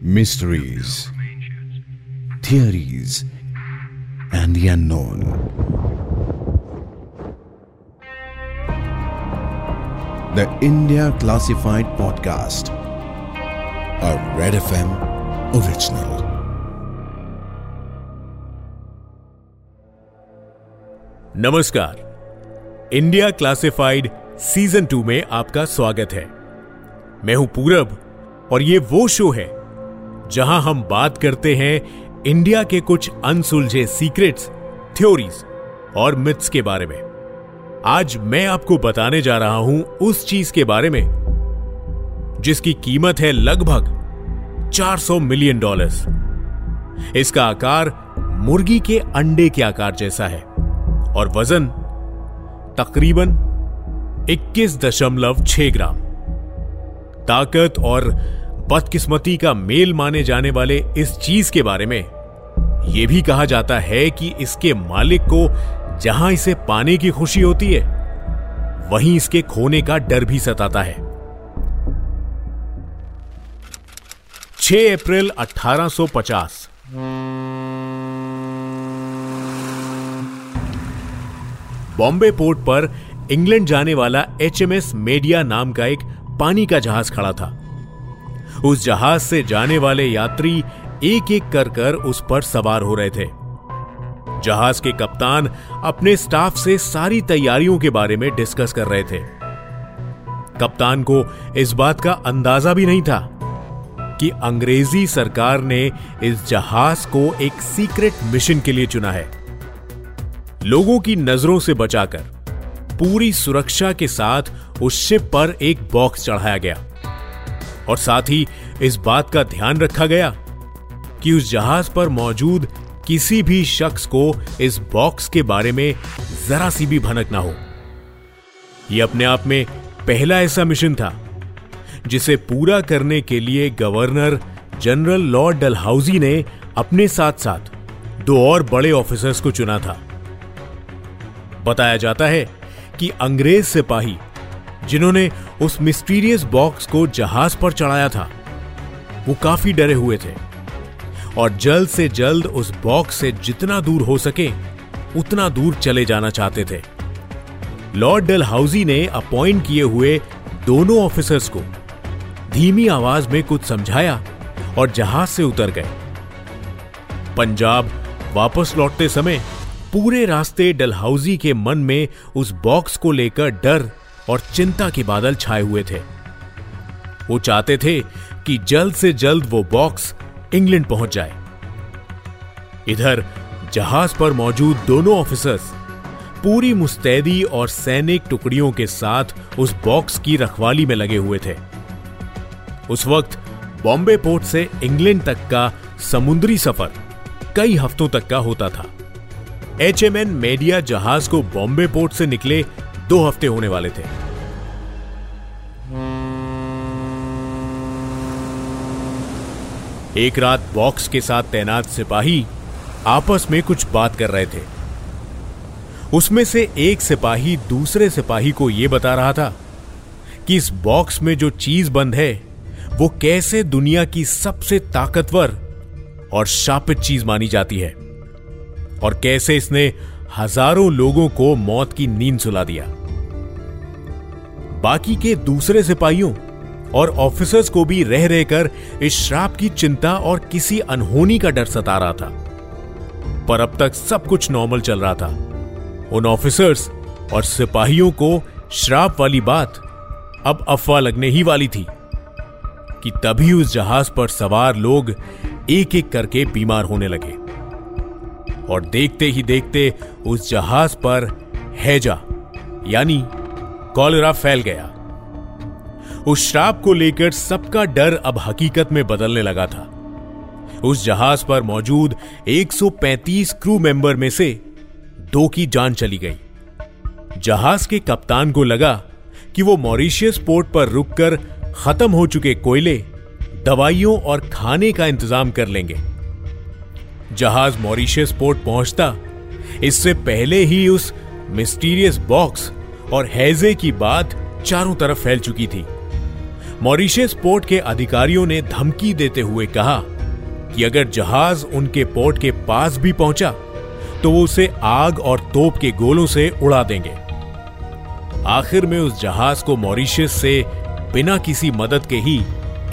mysteries, theories, and the unknown. The India Classified Podcast, a Red FM original. नमस्कार India classified season two में आपका स्वागत है मैं हूँ पूरब और ये वो शो है जहाँ हम बात करते हैं इंडिया के कुछ अनसुलझे सीक्रेट्स, थ्योरीज और मिथ्स के बारे में। आज मैं आपको बताने जा रहा हूँ उस चीज़ के बारे में, जिसकी कीमत है लगभग 400 मिलियन डॉलर्स। इसका आकार मुर्गी के अंडे के आकार जैसा है और वज़न तकरीबन 21.6 ग्राम। ताकत और बदकिस्मती का मेल माने जाने वाले इस चीज़ के बारे में। यह भी कहा जाता है कि इसके मालिक को जहाँ इसे पाने की खुशी होती है, वहीं इसके खोने का डर भी सताता है। 6 अप्रैल 1850 बॉम्बे पोर्ट पर इंग्लैंड जाने वाला एचएमएस मेडिया नाम का एक पानी का जहाज़ खड़ा था। उस जहाज़ से जाने वाले यात्री एक एक कर कर उस पर सवार हो रहे थे। जहाज़ के कप्तान अपने स्टाफ से सारी तैयारियों के बारे में डिस्कस कर रहे थे। कप्तान को इस बात का अंदाज़ा भी नहीं था कि अंग्रेज़ी सरकार ने इस जहाज़ को एक सीक्रेट मिशन के लिए चुना है। लोगों की नज़रों से बचाकर पूरी सुरक्षा के साथ उस शिप पर एक बॉक्स चढ़ाया गया। और साथ ही इस बात का ध्यान रखा गया कि उस जहाज़ पर मौजूद किसी भी शख्स को इस बॉक्स के बारे में जरा सी भी भनक ना हो। यह अपने आप में पहला ऐसा मिशन था, जिसे पूरा करने के लिए गवर्नर जनरल लॉर्ड डलहाउजी ने अपने साथ साथ दो और बड़े ऑफिसर्स को चुना था। बताया जाता है कि अंग्रेज़ सिपाही, जिन्होंने उस मिस्टीरियस बॉक्स को जहाज़ पर चढ़ाया था। वो काफ़ी डरे हुए थे। और जल्द से जल्द उस बॉक्स से जितना दूर हो सके, उतना दूर चले जाना चाहते थे। लॉर्ड डलहाउजी ने अपॉइंट किए हुए दोनों ऑफिसर्स को धीमी आवाज़ में कुछ समझाया और जहाज़ से उतर गए। पंजाब वापस लौटते समय पूरे रास्ते डलहाउजी के मन में उस बॉक्स को लेकर डर और चिंता के बादल छाए हुए थे। वो चाहते थे कि जल्द से जल्द वो बॉक्स इंग्लैंड पहुँच जाए। इधर, जहाज़ पर मौजूद दोनों ऑफिसर्स पूरी मुस्तैदी और सैनिक टुकड़ियों के साथ उस बॉक्स की रखवाली में लगे हुए थे। उस वक्त बॉम्बे पोर्ट से इंग्लैंड तक का समुद्री सफ़र कई हफ्तों तक का होता था। एचएमएन मेडिया जहाज़ को बॉम्बे पोर्ट से निकले दो हफ़्ते होने वाले थे। एक रात बॉक्स के साथ तैनात सिपाही आपस में कुछ बात कर रहे थे। उसमें से एक सिपाही दूसरे सिपाही को यह बता रहा था कि इस बॉक्स में जो चीज़ बंद है, वो कैसे दुनिया की सबसे ताकतवर और शापित चीज़ मानी जाती है और कैसे इसने हज़ारों लोगों को मौत की नींद सुला दिया। बाकी के दूसरे सिपाहियों और ऑफिसर्स को भी रह रहकर इस श्राप की चिंता और किसी अनहोनी का डर सता रहा था। पर अब तक सब कुछ नॉर्मल चल रहा था। उन ऑफिसर्स और सिपाहियों को श्राप वाली बात अब अफवाह लगने ही वाली थी कि तभी उस जहाज़ पर सवार लोग एक एक करके बीमार होने लगे। और देखते ही देखते उस जहाज़ पर हैजा, यानी कॉलरा फैल गया। उस श्राप को लेकर सबका डर अब हकीकत में बदलने लगा था। उस जहाज़ पर मौजूद 135 क्रू मेंबर में से दो की जान चली गई। जहाज़ के कप्तान को लगा कि वो मॉरिशियस पोर्ट पर रुककर खत्म हो चुके कोयले, दवाइयों और खाने का इंतज़ाम कर लेंगे। जहाज़ मॉरिशियस पोर्ट पहुँचता। इससे पहले ही उस मिस्टीरियस बॉक्स और हैजे की बात चारों तरफ़ फैल चुकी थी। मॉरिशियस पोर्ट के अधिकारियों ने धमकी देते हुए कहा कि अगर जहाज़ उनके पोर्ट के पास भी पहुँचा तो वो उसे आग और तोप के गोलों से उड़ा देंगे। आखिर में उस जहाज़ को मॉरिशियस से बिना किसी मदद के ही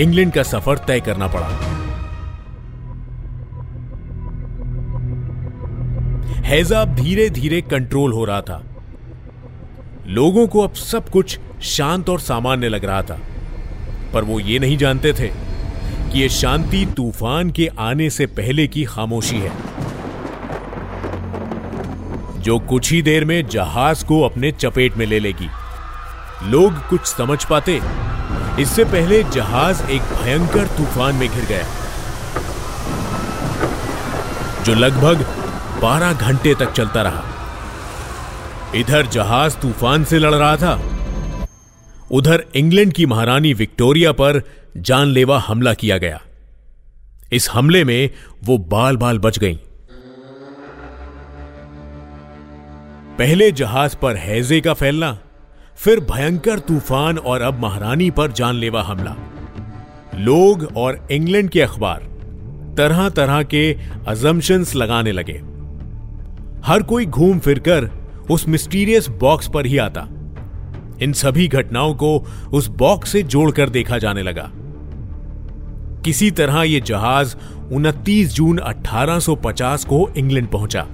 इंग्लैंड का सफ़र तय करना पड़ा। हैजा धीरे धीरे कंट्रोल हो रहा था। लोगों को अब सब कुछ शांत और सामान्य लग रहा था। पर वो ये नहीं जानते थे कि ये शांति तूफ़ान के आने से पहले की खामोशी है। जो कुछ ही देर में जहाज़ को अपने चपेट में ले लेगी। लोग कुछ समझ पाते। इससे पहले जहाज़ एक भयंकर तूफ़ान में घिर गया। जो लगभग 12 घंटे तक चलता रहा। इधर जहाज़ तूफ़ान से लड़ रहा था। उधर इंग्लैंड की महारानी विक्टोरिया पर जानलेवा हमला किया गया। इस हमले में वो बाल बाल बच गईं। पहले जहाज़ पर हैजे का फैलना, फिर भयंकर तूफ़ान और अब महारानी पर जानलेवा हमला। लोग और इंग्लैंड के अखबार तरह तरह के अजम्पशंस लगाने लगे। हर कोई घूम फिरकर उस मिस्टीरियस बॉक्स पर ही आता। इन सभी घटनाओं को उस बॉक्स से जोड़कर देखा जाने लगा। किसी तरह यह जहाज़ 29 जून 1850 को इंग्लैंड पहुँचा।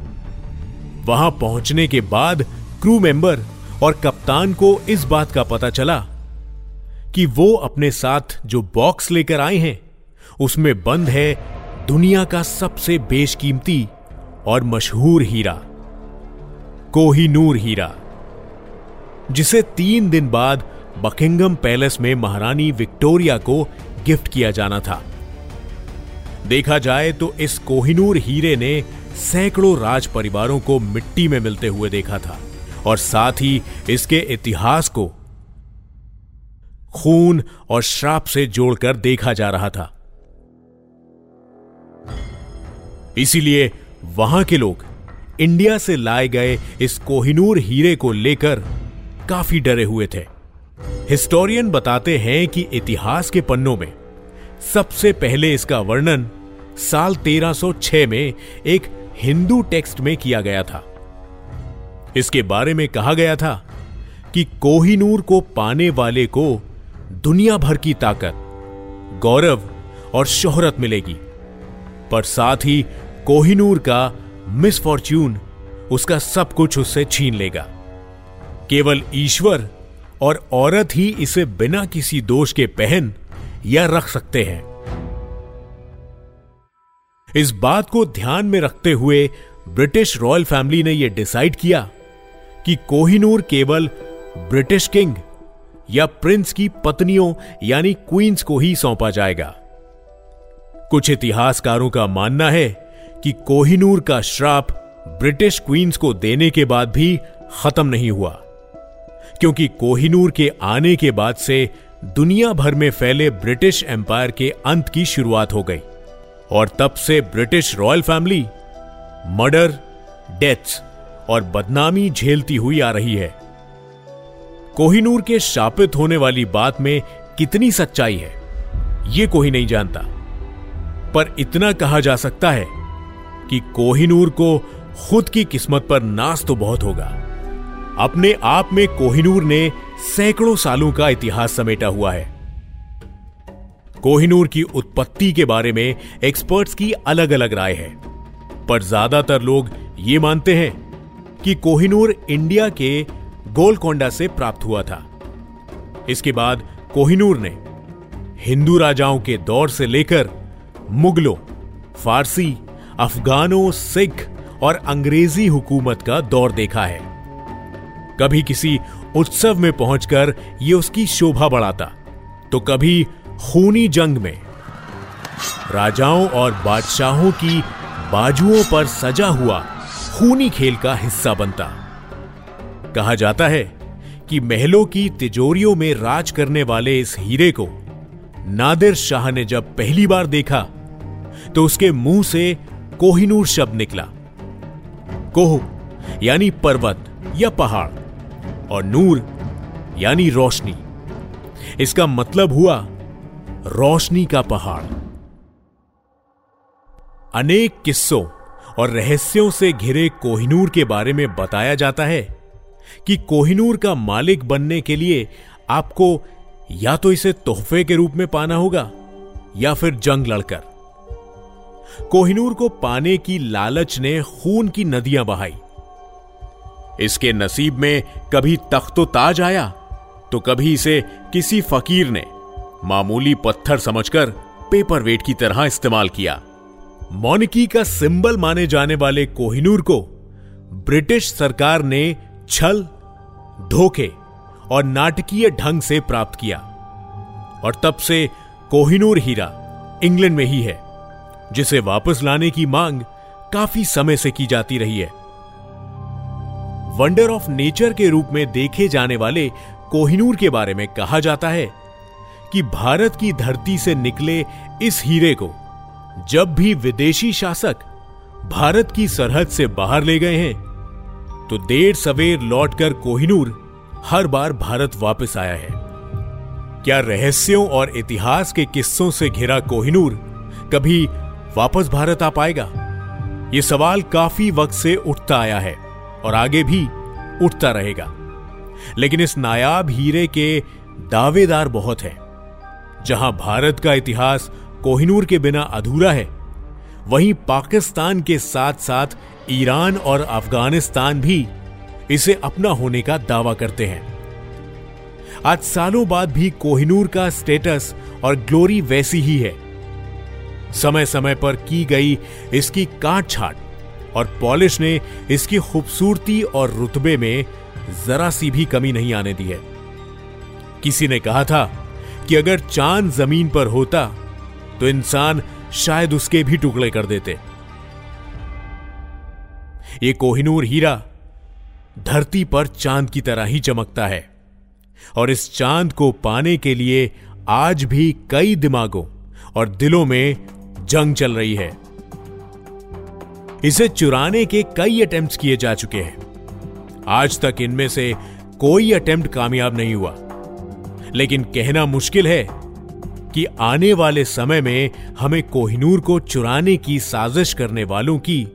वहाँ पहुँचने के बाद क्रू मेंबर और कप्तान को इस बात का पता चला कि वो अपने साथ जो बॉक्स लेकर आए हैं, उसमें बंद है दुनिया का सबसे बेशकीमती और मशहूर हीरा, कोहिनूर हीरा, जिसे तीन दिन बाद बकिंगम पैलेस में महारानी विक्टोरिया को गिफ्ट किया जाना था। देखा जाए तो इस कोहिनूर हीरे ने सैकड़ों राज परिवारों को मिट्टी में मिलते हुए देखा था और साथ ही इसके इतिहास को खून और श्राप से जोड़कर देखा जा रहा था। इसीलिए वहाँ के लोग इंडिया से लाए गए इस कोहिनूर हीरे को लेकर काफ़ी डरे हुए थे। हिस्टोरियन बताते हैं कि इतिहास के पन्नों में सबसे पहले इसका वर्णन साल 1306 में एक हिंदू टेक्स्ट में किया गया था। इसके बारे में कहा गया था कि कोहिनूर को पाने वाले को दुनिया भर की ताकत, गौरव और शोहरत मिलेगी। पर साथ ही कोहिनूर का मिसफॉर्च्यून उसका सब कुछ उससे छीन लेगा। केवल ईश्वर और औरत ही इसे बिना किसी दोष के पहन या रख सकते हैं। इस बात को ध्यान में रखते हुए ब्रिटिश रॉयल फैमिली ने यह डिसाइड किया कि कोहिनूर केवल ब्रिटिश किंग या प्रिंस की पत्नियों यानी क्वींस को ही सौंपा जाएगा। कुछ इतिहासकारों का मानना है कि कोहिनूर का श्राप ब्रिटिश क्वींस को देने के बाद भी खत्म नहीं हुआ। क्योंकि कोहिनूर के आने के बाद से दुनिया भर में फैले ब्रिटिश एम्पायर के अंत की शुरुआत हो गई और तब से British royal family murder, deaths और बदनामी झेलती हुई आ रही है। कोहिनूर के शापित होने वाली बात में कितनी सच्चाई है यह कोई नहीं जानता। पर इतना कहा जा सकता है कि कोहिनूर को खुद की किस्मत पर नाश तो बहुत होगा। अपने आप में कोहिनूर ने सैकड़ों सालों का इतिहास समेटा हुआ है। कोहिनूर की उत्पत्ति के बारे में एक्सपर्ट्स की अलग अलग राय है। पर ज़्यादातर लोग ये मानते हैं कि कोहिनूर इंडिया के गोलकोंडा से प्राप्त हुआ था। इसके बाद कोहिनूर ने हिंदू राजाओं के दौर से लेकर मुगलों, फारसी अफगानों, सिख और अंग्रेज़ी हुकूमत का दौर देखा है। कभी किसी उत्सव में पहुंचकर यह उसकी शोभा बढ़ाता तो कभी खूनी जंग में। राजाओं और बादशाहों की बाजुओं पर सजा हुआ खूनी खेल का हिस्सा बनता। कहा जाता है कि महलों की तिजोरियों में राज करने वाले इस हीरे को नादिर शाह ने जब पहली बार देखा तो उसके मुँह से कोहिनूर शब्द निकला। कोह, यानी पर्वत या पहाड़, और नूर, यानी रोशनी। इसका मतलब हुआ रोशनी का पहाड़। अनेक किस्सों और रहस्यों से घिरे कोहिनूर के बारे में बताया जाता है कि कोहिनूर का मालिक बनने के लिए आपको या तो इसे तोहफे के रूप में पाना होगा, या फिर जंग लड़कर। कोहिनूर को पाने की लालच ने खून की नदियाँ बहाई। इसके नसीब में कभी तख्तो ताज आया तो कभी इसे किसी फकीर ने मामूली पत्थर समझकर पेपर वेट की तरह इस्तेमाल किया। मोनिकी का सिंबल माने जाने वाले कोहिनूर को ब्रिटिश सरकार ने छल, धोखे और नाटकीय ढंग से प्राप्त किया। और तब से कोहिनूर हीरा इंग्लैंड में ही है। जिसे वापस लाने की मांग काफ़ी समय से की जाती रही है। वंडर ऑफ़ नेचर के रूप में देखे जाने वाले कोहिनूर के बारे में कहा जाता है कि भारत की धरती से निकले इस हीरे को जब भी विदेशी शासक भारत की सरहद से बाहर ले गए हैं तो देर सवेर लौटकर कोहिनूर हर बार भारत वापस आया है। क्या रहस्यों और इतिहास के किस्सों से घिरा कोहिनूर कभी वापस भारत आ पाएगा। यह सवाल काफ़ी वक्त से उठता आया है और आगे भी उठता रहेगा। लेकिन इस नायाब हीरे के दावेदार बहुत हैं। जहाँ भारत का इतिहास कोहिनूर के बिना अधूरा है, वहीं पाकिस्तान के साथ साथ ईरान और अफ़गानिस्तान भी इसे अपना होने का दावा करते हैं। आज सालों बाद भी कोहिनूर का स्टेटस और ग्लोरी वैसी ही है। समय समय पर की गई इसकी काट छाट और पॉलिश ने इसकी खूबसूरती और रुतबे में जरा सी भी कमी नहीं आने दी है। किसी ने कहा था कि अगर चाँद ज़मीन पर होता तो इंसान शायद उसके भी टुकड़े कर देते। ये कोहिनूर हीरा धरती पर चाँद की तरह ही चमकता है और इस चाँद को पाने के लिए आज भी कई दिमागों और दिलों में जंग चल रही है। इसे चुराने के कई अटेम्प्ट किए जा चुके हैं। आज तक इनमें से कोई अटेम्प्ट कामयाब नहीं हुआ। लेकिन कहना मुश्किल है कि आने वाले समय में हमें कोहिनूर को चुराने की साजिश करने वालों की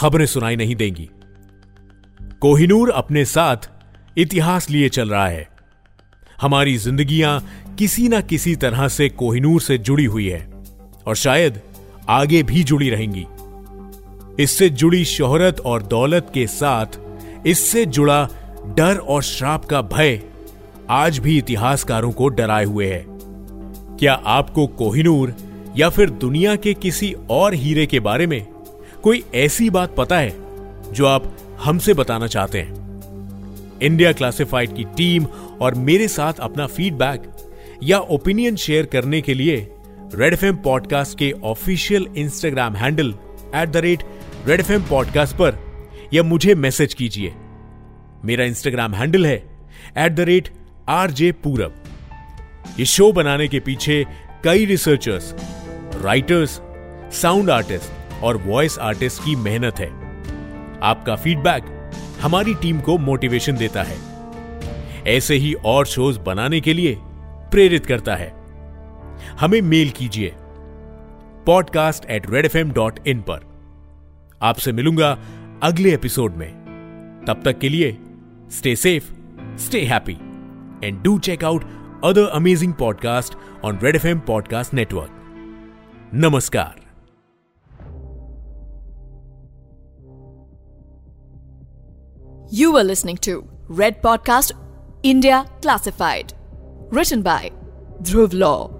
खबरें सुनाई नहीं देंगी। कोहिनूर अपने साथ इतिहास लिए चल रहा है। हमारी जिंदगियाँ किसी ना किसी तरह से कोहिनूर से जुड़ी हुई है। और शायद आगे भी जुड़ी रहेंगी। इससे जुड़ी शोहरत और दौलत के साथ इससे जुड़ा डर और श्राप का भय आज भी इतिहासकारों को डराए हुए है। क्या आपको कोहिनूर या फिर दुनिया के किसी और हीरे के बारे में कोई ऐसी बात पता है जो आप हमसे बताना चाहते हैं? इंडिया क्लासिफाइड की टीम और मेरे साथ अपना फीडबैक या ओपिनियन शेयर करने के लिए रेड एफ़ पॉडकास्ट के official Instagram handle at the rate red F podcast पर या मुझे मैसेज कीजिए। मेरा इंस्टाग्राम हैंडल है at the rate R J Purab ये शो बनाने के पीछे कई रिसर्चर्स राइटर्स साउंड आर्टिस्ट और वॉइस आर्टिस्ट की मेहनत है। आपका फीडबैक हमारी टीम को मोटिवेशन देता है। ऐसे ही और शोज़ बनाने के लिए प्रेरित करता है। हमें मेल कीजिए podcast at red F M dot in पर आपसे मिलूँगा अगले एपिसोड में तब तक के लिए stay safe stay happy and do check out other amazing podcast on red F M podcast network नमस्कार You were listening to Red Podcast India Classified. Written by Dhruv Law.